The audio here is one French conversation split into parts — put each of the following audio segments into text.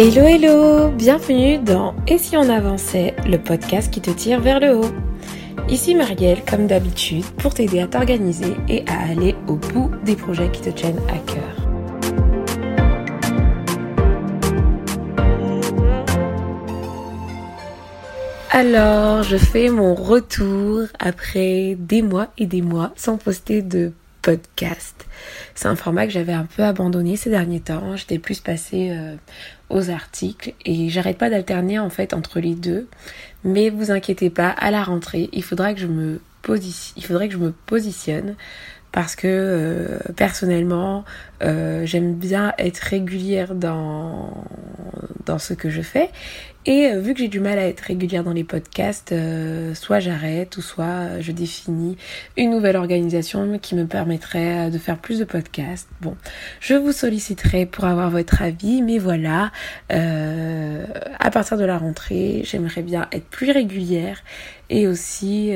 Hello hello, bienvenue dans Et si on avançait, le podcast qui te tire vers le haut. Ici Marielle, comme d'habitude, pour t'aider à t'organiser et à aller au bout des projets qui te tiennent à cœur. Alors, je fais mon retour après des mois et des mois sans poster de podcast. C'est un format que j'avais un peu abandonné ces derniers temps. J'étais plus passée euh, aux articles et j'arrête pas d'alterner en fait entre les deux. Mais vous inquiétez pas, à la rentrée, il faudra que je me positionne, il faudrait que je me positionne parce que euh, personnellement euh, j'aime bien être régulière dans dans ce que je fais et euh, vu que j'ai du mal à être régulière dans les podcasts soit j'arrête ou soit je définis une nouvelle organisation qui me permettrait de faire plus de podcasts bon je vous solliciterai pour avoir votre avis mais voilà à partir de la rentrée j'aimerais bien être plus régulière et aussi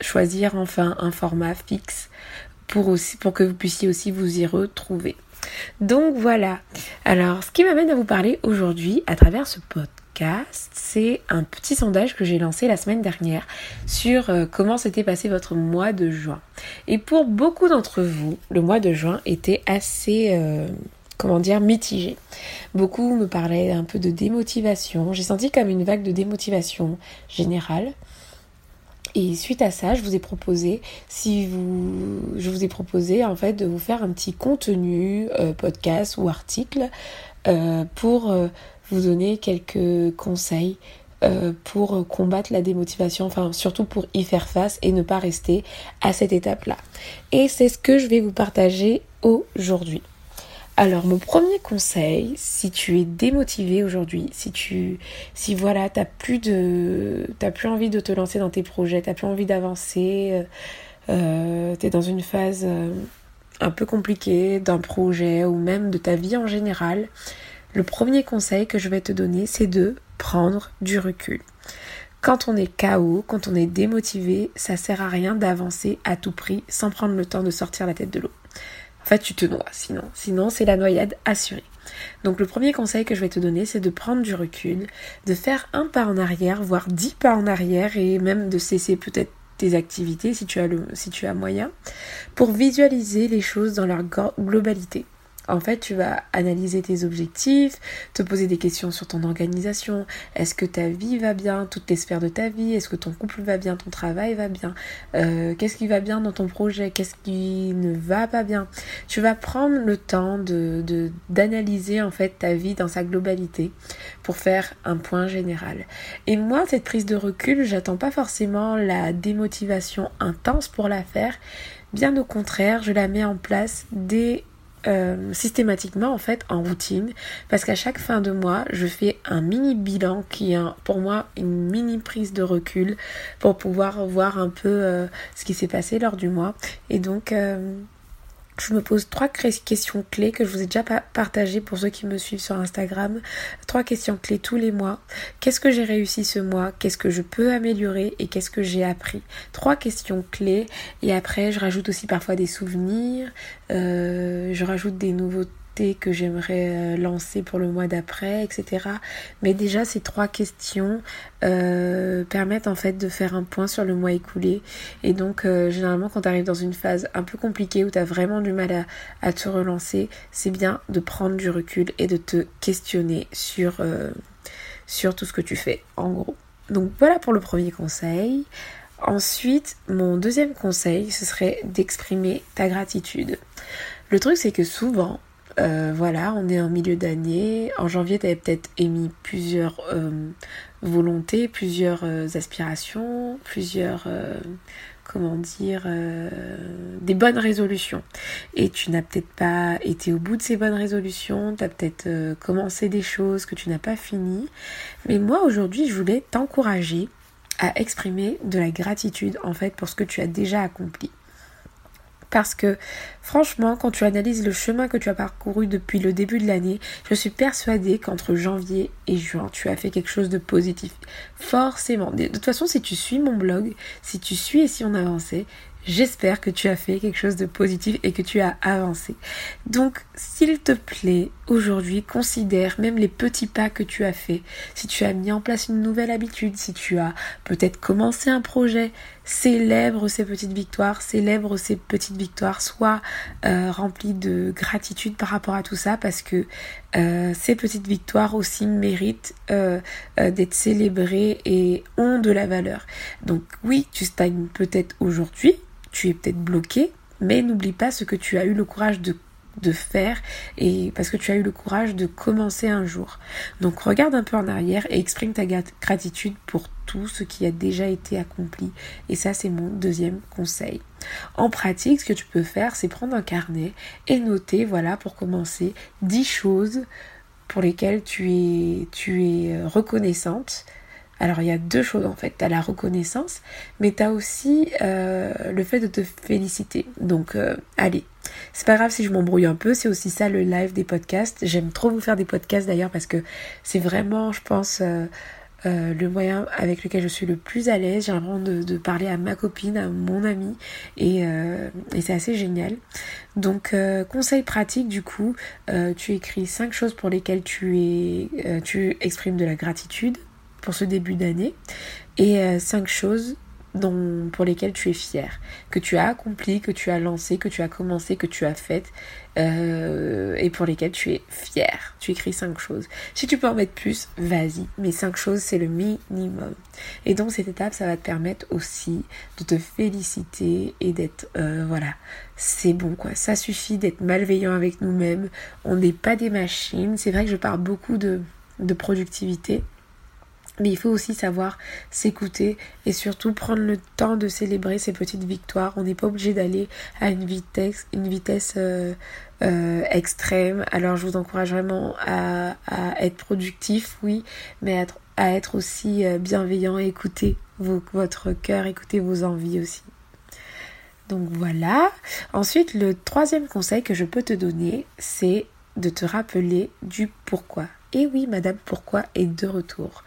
choisir enfin un format fixe pour, aussi, pour que vous puissiez aussi vous y retrouver. Donc voilà. Alors, ce qui m'amène à vous parler aujourd'hui à travers ce podcast, c'est un petit sondage que j'ai lancé la semaine dernière sur euh, comment s'était passé votre mois de juin. Et pour beaucoup d'entre vous, le mois de juin était assez... Euh, comment dire, mitigé. Beaucoup me parlaient un peu de démotivation. J'ai senti comme une vague de démotivation générale. Et suite à ça, je vous ai proposé, si vous, je vous ai proposé en fait de vous faire un petit contenu, euh, podcast ou article pour vous donner quelques conseils pour combattre la démotivation, enfin surtout pour y faire face et ne pas rester à cette étape-là. Et c'est ce que je vais vous partager aujourd'hui. Alors mon premier conseil, si tu es démotivé aujourd'hui, si tu si voilà, t'as plus de t'as plus envie de te lancer dans tes projets, t'as plus envie d'avancer, euh, euh t'es dans une phase euh, un peu compliquée d'un projet ou même de ta vie en général, le premier conseil que je vais te donner, c'est de prendre du recul. Quand on est KO, quand on est démotivé, ça sert à rien d'avancer à tout prix sans prendre le temps de sortir la tête de l'eau. En fait, tu te noies sinon. Sinon, c'est la noyade assurée. Donc le premier conseil que je vais te donner, c'est de prendre du recul, de faire un pas en arrière, voire dix pas en arrière et même de cesser peut-être tes activités si tu as le si tu as moyen pour visualiser les choses dans leur globalité. En fait, tu vas analyser tes objectifs, te poser des questions sur ton organisation. Est-ce que ta vie va bien, toutes les sphères de ta vie Est-ce que ton couple va bien, ton travail va bien? Euh, Qu'est-ce qui va bien dans ton projet? Qu'est-ce qui ne va pas bien? Tu vas prendre le temps de d'analyser en fait ta vie dans sa globalité pour faire un point général. Et moi, cette prise de recul, j'attends pas forcément la démotivation intense pour la faire. Bien au contraire, je la mets en place dès euh, systématiquement en fait en routine. Parce qu'à chaque fin de mois je fais un mini bilan qui est pour moi une mini prise de recul pour pouvoir voir un peu euh, ce qui s'est passé lors du mois. Et donc euh, je me pose trois questions clés que je vous ai déjà partagées pour ceux qui me suivent sur Instagram. Trois questions clés tous les mois. Qu'est-ce que j'ai réussi ce mois? Qu'est-ce que je peux améliorer? Et qu'est-ce que j'ai appris? Trois questions clés. Et après, je rajoute aussi parfois des souvenirs. Euh, je rajoute des que j'aimerais euh, lancer pour le mois d'après, etc. Mais déjà, ces trois questions euh, permettent en fait de faire un point sur le mois écoulé. Et donc, euh, généralement, quand tu arrives dans une phase un peu compliquée où tu as vraiment du mal à, te relancer, c'est bien de prendre du recul et de te questionner sur tout ce que tu fais, en gros. Donc voilà pour le premier conseil. Ensuite, mon deuxième conseil, ce serait d'exprimer ta gratitude. Le truc, c'est que souvent, euh, voilà, on est en milieu d'année. En janvier, tu avais peut-être émis plusieurs euh, volontés, plusieurs euh, aspirations, plusieurs, comment dire, des bonnes résolutions. Et tu n'as peut-être pas été au bout de ces bonnes résolutions, tu as peut-être commencé des choses que tu n'as pas finies. Mais moi, aujourd'hui, je voulais t'encourager à exprimer de la gratitude, en fait, pour ce que tu as déjà accompli. Parce que franchement, quand tu analyses le chemin que tu as parcouru depuis le début de l'année, je suis persuadée qu'entre janvier et juin, tu as fait quelque chose de positif. Forcément. De toute façon, si tu suis mon blog, si tu suis et si on avançait, j'espère que tu as fait quelque chose de positif et que tu as avancé. Donc, s'il te plaît, aujourd'hui, considère même les petits pas que tu as fait. Si tu as mis en place une nouvelle habitude, si tu as peut-être commencé un projet, célèbre ces petites victoires, célèbre ces petites victoires, sois euh, rempli de gratitude par rapport à tout ça parce que euh, ces petites victoires aussi méritent euh, d'être célébrées et ont de la valeur. Donc oui, tu stagnes peut-être aujourd'hui, tu es peut-être bloqué, mais n'oublie pas ce que tu as eu le courage de de faire et parce que tu as eu le courage de commencer un jour. Donc regarde un peu en arrière et exprime ta gratitude pour tout ce qui a déjà été accompli. Et ça, c'est mon deuxième conseil. En pratique, ce que tu peux faire, c'est prendre un carnet et noter, voilà, pour commencer, 10 choses pour lesquelles tu es, tu es euh, reconnaissante alors il y a deux choses en fait, tu as la reconnaissance, mais tu as aussi euh, le fait de te féliciter. Donc euh, allez, c'est pas grave si je m'embrouille un peu, c'est aussi ça le live des podcasts. J'aime trop vous faire des podcasts d'ailleurs parce que c'est vraiment, je pense, euh, le moyen avec lequel je suis le plus à l'aise. J'ai vraiment de, de, parler à ma copine, à mon ami, et, et c'est assez génial. Donc conseil pratique du coup, tu écris cinq choses pour lesquelles tu, es, tu exprimes de la gratitude pour ce début d'année et euh, cinq choses dont, pour lesquelles tu es fier, que tu as accompli, que tu as lancé, que tu as commencé, que tu as fait euh, et pour lesquelles tu es fier. Tu écris cinq choses. Si tu peux en mettre plus, vas-y. Mais cinq choses, c'est le minimum. Et donc cette étape, ça va te permettre aussi de te féliciter et d'être euh, voilà, c'est bon quoi. Ça suffit d'être malveillant avec nous-mêmes. On n'est pas des machines. C'est vrai que je parle beaucoup de, de productivité mais il faut aussi savoir s'écouter et surtout prendre le temps de célébrer ces petites victoires. On n'est pas obligé d'aller à une vitesse, une vitesse euh, euh, extrême. Alors je vous encourage vraiment à, être productif, oui, mais à, être aussi euh, bienveillant, écouter votre cœur, écouter vos envies aussi. Donc voilà. Ensuite, le troisième conseil que je peux te donner, c'est de te rappeler du pourquoi. Et oui, madame, pourquoi est de retour.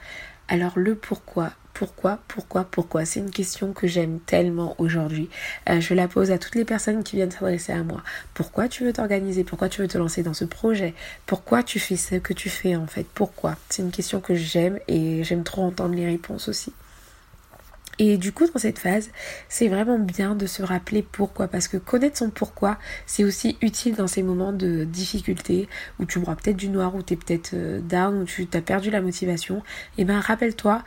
Alors le pourquoi, pourquoi, pourquoi, pourquoi C'est une question que j'aime tellement aujourd'hui. Euh, je la pose à toutes les personnes qui viennent s'adresser à moi. Pourquoi tu veux t'organiser? Pourquoi tu veux te lancer dans ce projet? Pourquoi tu fais ce que tu fais en fait? Pourquoi? C'est une question que j'aime et j'aime trop entendre les réponses aussi. Et du coup, dans cette phase, c'est vraiment bien de se rappeler pourquoi. Parce que connaître son pourquoi, c'est aussi utile dans ces moments de difficulté où tu vois peut-être du noir, où tu es peut-être euh, down, où tu as perdu la motivation. Et eh ben, rappelle-toi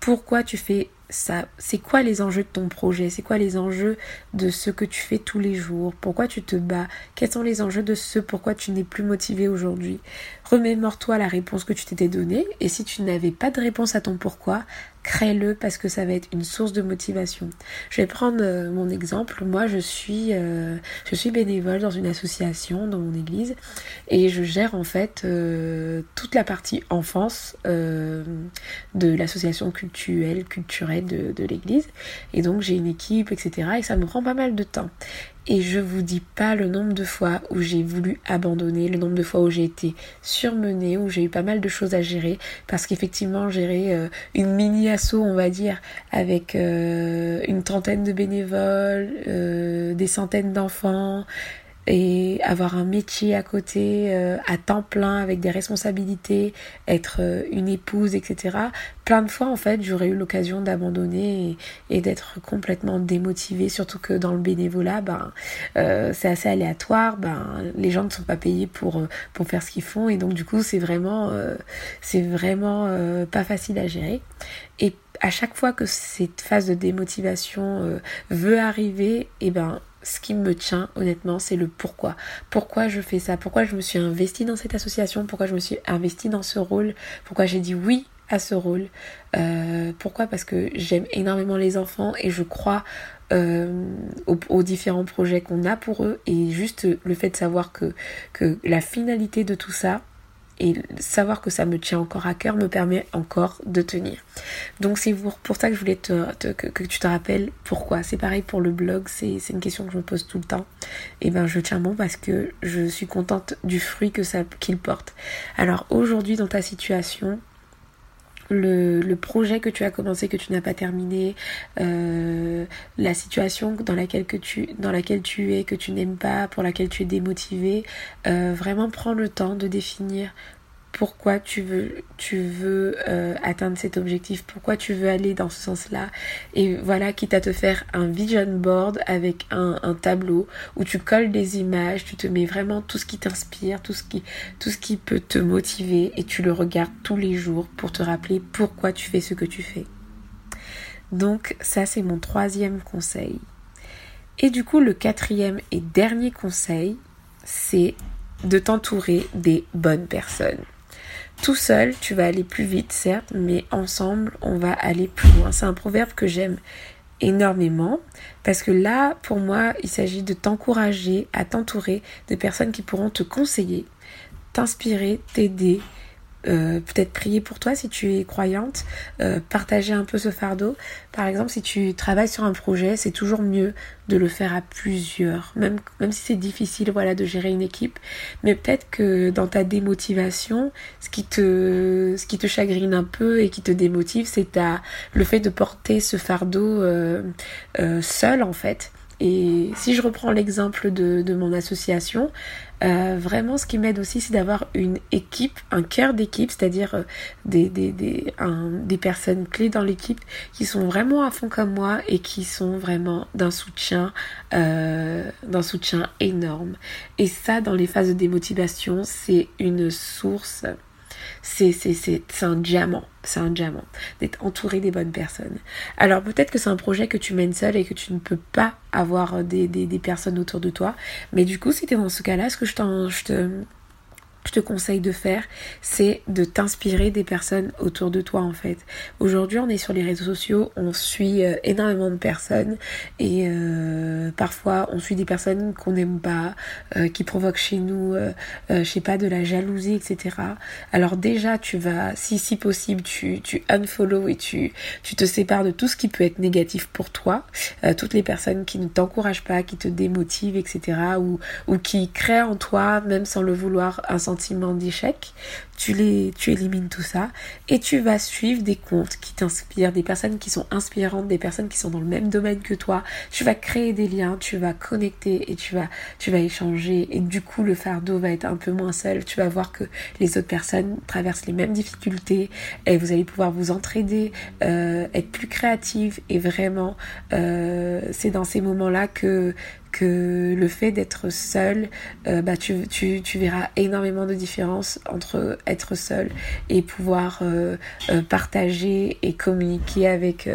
pourquoi tu fais ça. C'est quoi les enjeux de ton projet? C'est quoi les enjeux de ce que tu fais tous les jours? Pourquoi tu te bats? Quels sont les enjeux de ce pourquoi tu n'es plus motivé aujourd'hui? Remémore-toi la réponse que tu t'étais donnée. Et si tu n'avais pas de réponse à ton pourquoi, crée-le parce que ça va être une source de motivation. Je vais prendre euh, mon exemple. Moi, je suis, euh, je suis bénévole dans une association dans mon église et je gère en fait euh, toute la partie enfance de l'association culturelle, culturelle de, de l'église. Et donc, j'ai une équipe, etc. Et ça me prend pas mal de temps. Et je vous dis pas le nombre de fois où j'ai voulu abandonner, le nombre de fois où j'ai été surmenée, où j'ai eu pas mal de choses à gérer, parce qu'effectivement gérer euh, une mini asso, on va dire, avec euh, une trentaine de bénévoles, euh, des centaines d'enfants, et avoir un métier à côté euh, à temps plein avec des responsabilités, être euh, une épouse, etc. Plein de fois en fait j'aurais eu l'occasion d'abandonner et, d'être complètement démotivée, surtout que dans le bénévolat, ben euh, c'est assez aléatoire, ben les gens ne sont pas payés pour pour faire ce qu'ils font et donc du coup c'est vraiment c'est vraiment pas facile à gérer. Et à chaque fois que cette phase de démotivation veut arriver, et ben ce qui me tient honnêtement, c'est le pourquoi. Pourquoi je fais ça? Pourquoi je me suis investie dans cette association? Pourquoi je me suis investie dans ce rôle? Pourquoi j'ai dit oui à ce rôle? Euh, Pourquoi? Parce que j'aime énormément les enfants et je crois euh, aux, différents projets qu'on a pour eux. Et juste le fait de savoir que, que la finalité de tout ça, et savoir que ça me tient encore à cœur me permet encore de tenir. Donc c'est pour, ça que je voulais que, tu te rappelles pourquoi. C'est pareil pour le blog, c'est une question que je me pose tout le temps. Et ben je tiens bon parce que je suis contente du fruit qu'il porte. Alors aujourd'hui dans ta situation, le, projet que tu as commencé que tu n'as pas terminé, euh, la situation dans laquelle, tu es, que tu n'aimes pas, pour laquelle tu es démotivé, euh, vraiment prends le temps de définir pourquoi tu veux, tu veux euh, atteindre cet objectif, pourquoi tu veux aller dans ce sens-là. Et voilà, quitte à te faire un vision board avec un, un, tableau où tu colles des images, tu te mets vraiment tout ce qui t'inspire, tout, tout ce qui peut te motiver et tu le regardes tous les jours pour te rappeler pourquoi tu fais ce que tu fais. Donc ça, c'est mon troisième conseil. Et du coup, le quatrième et dernier conseil, c'est de t'entourer des bonnes personnes. Tout seul, tu vas aller plus vite, certes, mais ensemble, on va aller plus loin. C'est un proverbe que j'aime énormément parce que là, pour moi, il s'agit de t'encourager à t'entourer de personnes qui pourront te conseiller, t'inspirer, t'aider, euh, peut-être prier pour toi si tu es croyante, euh, partager un peu ce fardeau. Par exemple, si tu travailles sur un projet, c'est toujours mieux de le faire à plusieurs, même, même si c'est difficile voilà, de gérer une équipe. Mais peut-être que dans ta démotivation, ce qui te, ce qui te chagrine un peu et qui te démotive, c'est le fait de porter ce fardeau euh, seul en fait. Et si je reprends l'exemple de, de, mon association, euh, vraiment ce qui m'aide aussi c'est d'avoir une équipe, un cœur d'équipe, c'est-à-dire euh, des, des, des, des, personnes clés dans l'équipe qui sont vraiment à fond comme moi et qui sont vraiment d'un soutien, euh, d'un soutien énorme. Et ça, dans les phases de démotivation, c'est une source c'est, un diamant. C'est un diamant. D'être entouré des bonnes personnes. Alors peut-être que c'est un projet que tu mènes seul et que tu ne peux pas avoir des, des, personnes autour de toi. Mais du coup, si tu es dans ce cas-là, ce que je, je te je te conseille de faire, c'est de t'inspirer des personnes autour de toi en fait. Aujourd'hui, on est sur les réseaux sociaux, on suit euh, énormément de personnes et euh, parfois on suit des personnes qu'on n'aime pas, euh, qui provoquent chez nous, je sais pas, de la jalousie, etc. Alors déjà, tu vas, si si possible, tu tu unfollow et tu tu te sépares de tout ce qui peut être négatif pour toi, toutes les personnes qui ne t'encouragent pas, qui te démotivent, etc. ou ou qui créent en toi, même sans le vouloir, un sentiment sentiment d'échec, tu les, tu élimines tout ça et tu vas suivre des comptes qui t'inspirent, des personnes qui sont inspirantes, des personnes qui sont dans le même domaine que toi. Tu vas créer des liens, tu vas connecter et tu vas, tu vas échanger et du coup le fardeau va être un peu moins seul. Tu vas voir que les autres personnes traversent les mêmes difficultés et vous allez pouvoir vous entraider, euh, être plus créative et vraiment euh, c'est dans ces moments-là que que le fait d'être seul, euh, bah tu, verras énormément de différences entre être seul et pouvoir euh, euh, partager et communiquer avec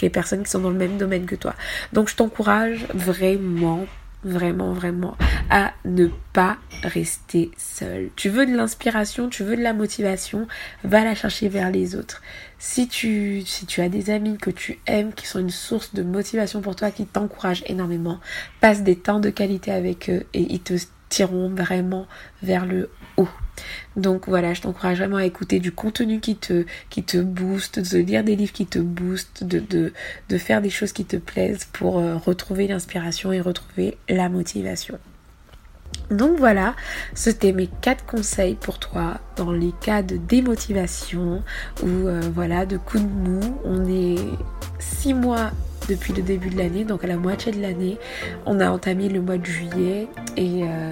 les personnes qui sont dans le même domaine que toi. Donc je t'encourage vraiment vraiment, vraiment à ne pas rester seul. Tu veux de l'inspiration, tu veux de la motivation, va la chercher vers les autres. Si tu, si tu as des amis que tu aimes, qui sont une source de motivation pour toi, qui t'encouragent énormément, passe des temps de qualité avec eux et ils te tireront vraiment vers le haut. Donc voilà, je t'encourage vraiment à écouter du contenu qui te, qui te booste, de lire des livres qui te boostent, de, faire des choses qui te plaisent pour euh, retrouver l'inspiration et retrouver la motivation. Donc voilà, c'était mes quatre conseils pour toi dans les cas de démotivation ou euh, voilà de coup de mou. On est six mois depuis le début de l'année, donc à la moitié de l'année. On a entamé le mois de juillet et euh,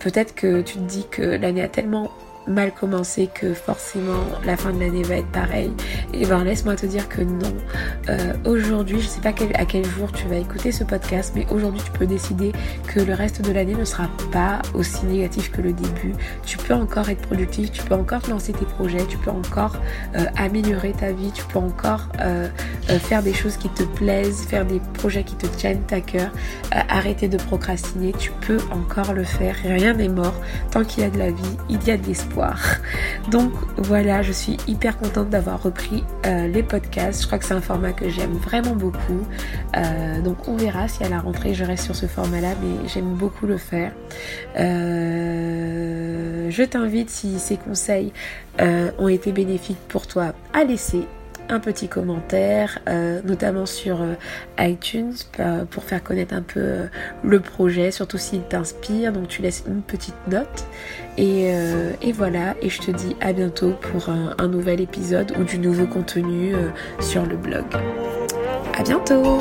peut-être que tu te dis que l'année a tellement mal commencé que forcément la fin de l'année va être pareille. Et ben laisse-moi te dire que non. Euh, aujourd'hui, je sais pas à quel jour tu vas écouter ce podcast, mais aujourd'hui tu peux décider que le reste de l'année ne sera pas aussi négatif que le début. Tu peux encore être productif, tu peux encore lancer tes projets, tu peux encore euh, améliorer ta vie, tu peux encore euh, faire des choses qui te plaisent, faire des projets qui te tiennent à cœur, arrêter de procrastiner, tu peux encore le faire. Rien n'est mort. Tant qu'il y a de la vie, il y a de l'espoir. Donc voilà, je suis hyper contente d'avoir repris euh, les podcasts. Je crois que c'est un format que j'aime vraiment beaucoup. Euh, donc on verra si à la rentrée je reste sur ce format-là, mais j'aime beaucoup le faire. Euh, je t'invite, si ces conseils ont été bénéfiques pour toi, à laisser un petit commentaire, notamment sur iTunes pour faire connaître un peu le projet, surtout s'il t'inspire. Donc tu laisses une petite note. Et, voilà, et je te dis à bientôt pour un, nouvel épisode ou du nouveau contenu sur le blog. À bientôt